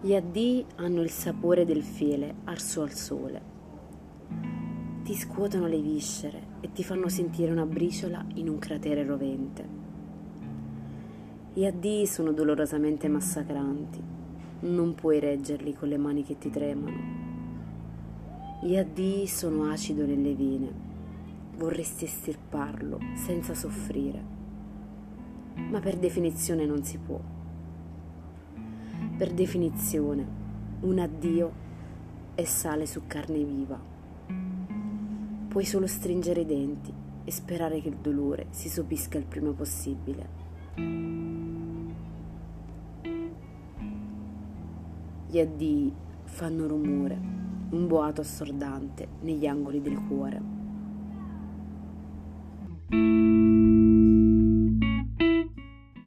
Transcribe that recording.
Gli addii hanno il sapore del fiele arso al sole. Ti scuotono le viscere e ti fanno sentire una briciola in un cratere rovente. Gli addii sono dolorosamente massacranti. Non puoi reggerli con le mani che ti tremano. Gli addii sono acido nelle vene. Vorresti estirparlo senza soffrire. Ma per definizione non si può. Per definizione, un addio è sale su carne viva. Puoi solo stringere i denti e sperare che il dolore si sopisca il prima possibile. Gli addii fanno rumore, un boato assordante negli angoli del cuore.